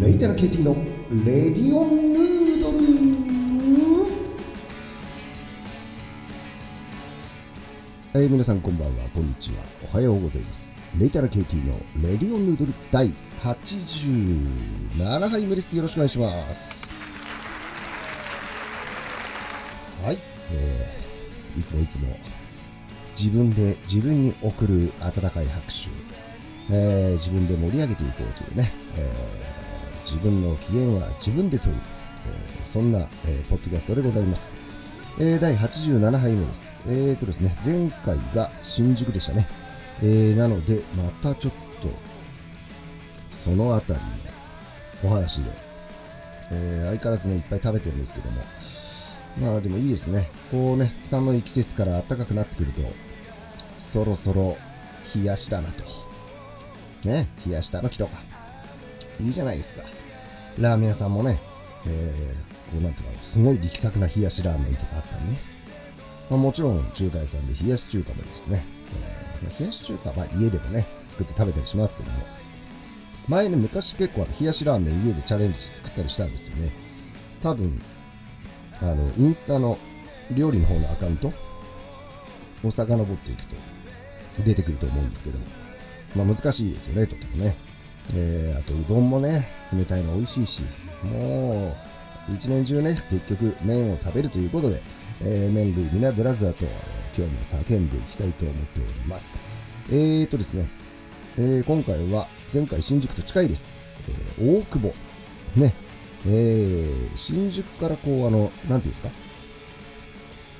レイタナ KT のレディオンヌードル。はい皆さんこんばんは。こんにちは。おはようございます。レイタナ KT のレディオンヌードル第87杯目です。よろしくお願いします。はい、えー、いつもいつも自分で自分に送る温かい拍手、えー、自分で盛り上げていこうというね、えー、自分の機嫌は自分で取る、えー、そんな、えポッドキャストでございます。え第87杯目です。えーとですね、前回が新宿でしたね。えなので、またちょっと、そのあたりのお話で、え相変わらずね、いっぱい食べてるんですけども、まあでもいいですね。こうね、寒い季節から暖かくなってくると、そろそろ冷やしだなと。ね、冷やしたの木とか。いいじゃないですか。ラーメン屋さんもね、えー、こうなんていうか、すごい力作な冷やしラーメンとかあったりね。まあ、もちろん中華屋さんで冷やし中華もいいですね。えーまあ、冷やし中華は家でもね、作って食べたりしますけども。前ね、昔結構冷やしラーメン家でチャレンジして作ったりしたんですよね。多分、あの、インスタの料理の方のアカウント？を遡っていくと出てくると思うんですけども、まあ難しいですよね、とてもね。えー、あとうどんもね、冷たいの美味しいし、もう、一年中ね、結局麺を食べるということで、えー、麺類ミナブラザーと、えー、今日も叫んでいきたいと思っております。えーとですね、えー、今回は前回新宿と近いです。えー、大久保。ね。えー、新宿からこう、あの、なんていうんですか？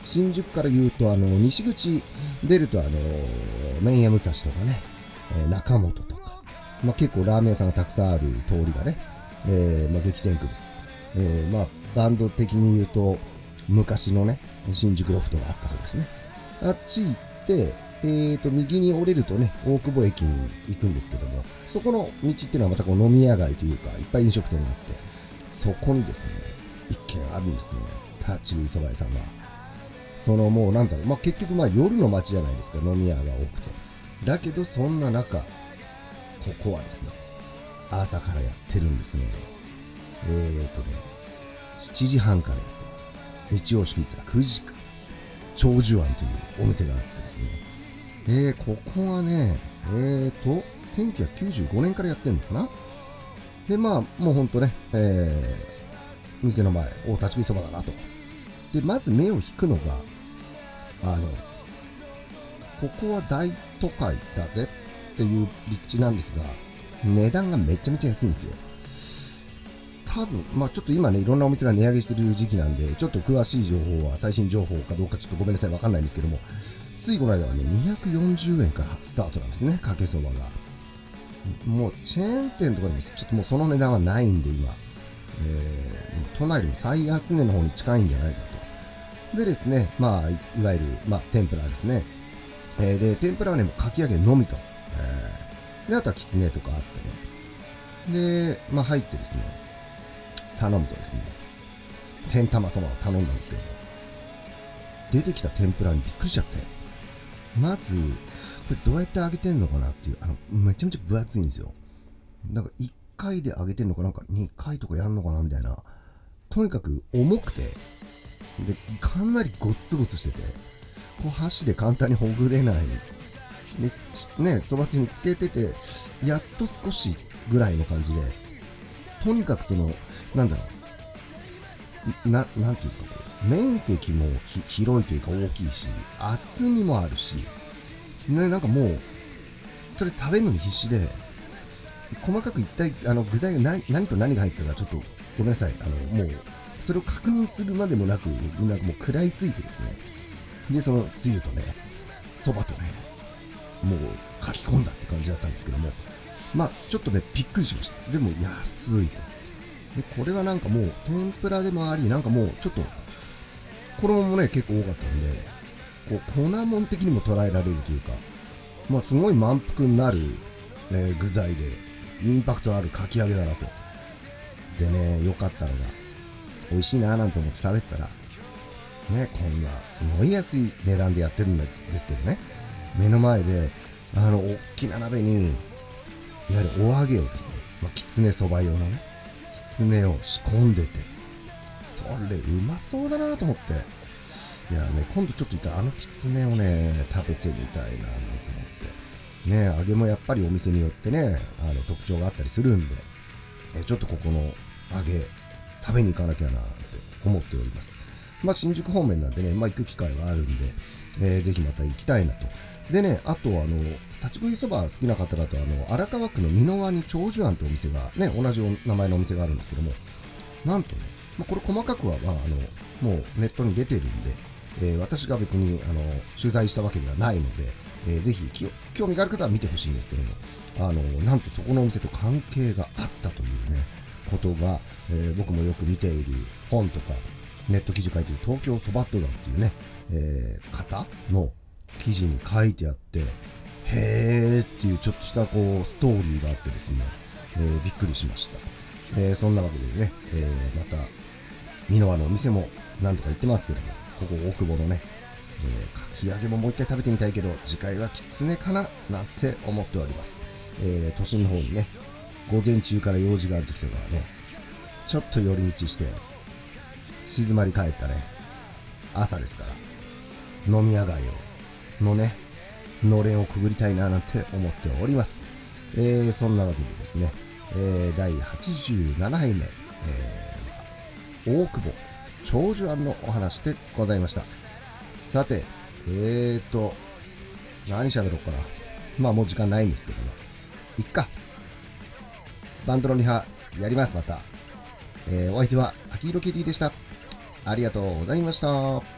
新宿から言うと、あの、西口出ると、あの、麺屋武蔵とかね、えー、中本とか、まあ、結構ラーメン屋さんがたくさんある通りがね、えー、まあ、激戦区です。えー、まあ、バンド的に言うと、昔のね、新宿ロフトがあった方ですね。あっち行って、えーと、右に折れるとね、大久保駅に行くんですけども、そこの道っていうのはまたこう飲み屋街というか、いっぱい飲食店があって、そこにですね、一軒あるんですね。立ち食い蕎麦屋さんが。そのもうなんだろう、まあ、結局まあ夜の街じゃないですか、飲み屋が多くて。だけどそんな中、ここはですね、朝からやってるんですね。えーとね、7時半からやってます。日曜祝日は9時から、長寿庵というお店があってですね。えー、ここはね、えーと、1995年からやってんのかな？で、まあ、もうほんとね、えー、店の前、お立ち食いそばだなと。で、まず目を引くのが、あの、ここは大都会だぜっていう立地なんですが、値段がめちゃめちゃ安いんですよ。多分、まあちょっと今ね、いろんなお店が値上げしてる時期なんで、ちょっと詳しい情報は、最新情報かどうかちょっとごめんなさい、わかんないんですけども、ついこの間はね、240円からスタートなんですね、かけそばが。もう、チェーン店とかでも、ちょっともうその値段はないんで、今。えー、都内でも最安値の方に近いんじゃないかと。でですね、まあ、いわゆる、まあ、天ぷらですね。えー、で、天ぷらはね、もうかき揚げのみと。えー、で、あとはきつねとかあってね。で、まあ、入ってですね、頼むとですね、天玉そばを頼んだんですけど出てきた天ぷらにびっくりしちゃって。まず、これどうやって揚げてんのかなっていう、あの、めちゃめちゃ分厚いんですよ。なんか1回で揚げてんのかなんか2回とかやんのかなみたいな。とにかく重くて、で、かなりゴッツゴツしてて、こう箸で簡単にほぐれない。ね、そばつゆにつけてて、やっと少しぐらいの感じで、とにかくその、なんだろう、な、なんていうんですか、こう、面積も広いというか大きいし、厚みもあるし、ね、なんかもう、それ食べるのに必死で、細かく一体、あの、具材が何何と何が入ってたか、ちょっと、ごめんなさい、あの、もう、それを確認するまでもなく、なんかもう食らいついてですね、で、そのつゆとね、そばとね、もう書き込んだって感じだったんですけども、まあ、ちょっとね、びっくりしました。でも、安いと。で、これはなんかもう、天ぷらでもあり、なんかもう、ちょっと、衣もね、結構多かったんで、こう、粉もん的にも捉えられるというか、まあ、すごい満腹になる、えー、具材で、インパクトのあるかき揚げだなと。でね、良かったのが、美味しいなーなんて思って食べてたら、ね、こんなすごい安い値段でやってるんですけどね、目の前で、あの、大きな鍋に、いわゆるお揚げをですね、まあ、きつねそば用のねき、つねを仕込んでてそれうまそうだなと思って。いやね今度ちょっといったらあのきつねをね食べてみたいななんて思って。ね揚げもやっぱりお店によってねあの特徴があったりするんでえちょっとここの揚げ食べに行かなきゃなって思っております。まあ新宿方面なんでね、まあ行く機会はあるんで、えー、ぜひまた行きたいなと。でね、あとあの、立ち食いそば好きな方だと、あの、荒川区の箕輪に長寿庵ってお店が、ね、同じ名前のお店があるんですけども、なんとね、まあ、これ細かくは、まあ、あの、もうネットに出てるんで、えー、私が別に、あの、取材したわけではないので、えー、ぜひ、興味がある方は見てほしいんですけども、あの、なんとそこのお店と関係があったというね、ことが、えー、僕もよく見ている本とか、ネット記事書いてる東京そばっと団っていうね、えー、方の記事に書いてあって、へーっていうちょっとしたこうストーリーがあってですね、えー、びっくりしました。えー、そんなわけでね、えー、また、箕輪のお店も何とか行ってますけども、ここ大久保のね、えー、かき揚げももう一回食べてみたいけど、次回はきつねかななんて思っております。えー、都心の方にね、午前中から用事がある時とかはね、ちょっと寄り道して、静まり返ったね、朝ですから、飲み屋街をのね、のれんをくぐりたいななんて思っております。えー、そんなわけでですね、えー、第87杯目、えー、大久保長寿庵のお話でございました。さて、えーと、何喋ろうかな。まあもう時間ないんですけども。いっか。バンドのリハ、やります、また。えー、お相手は、秋色キティでした。ありがとうございました。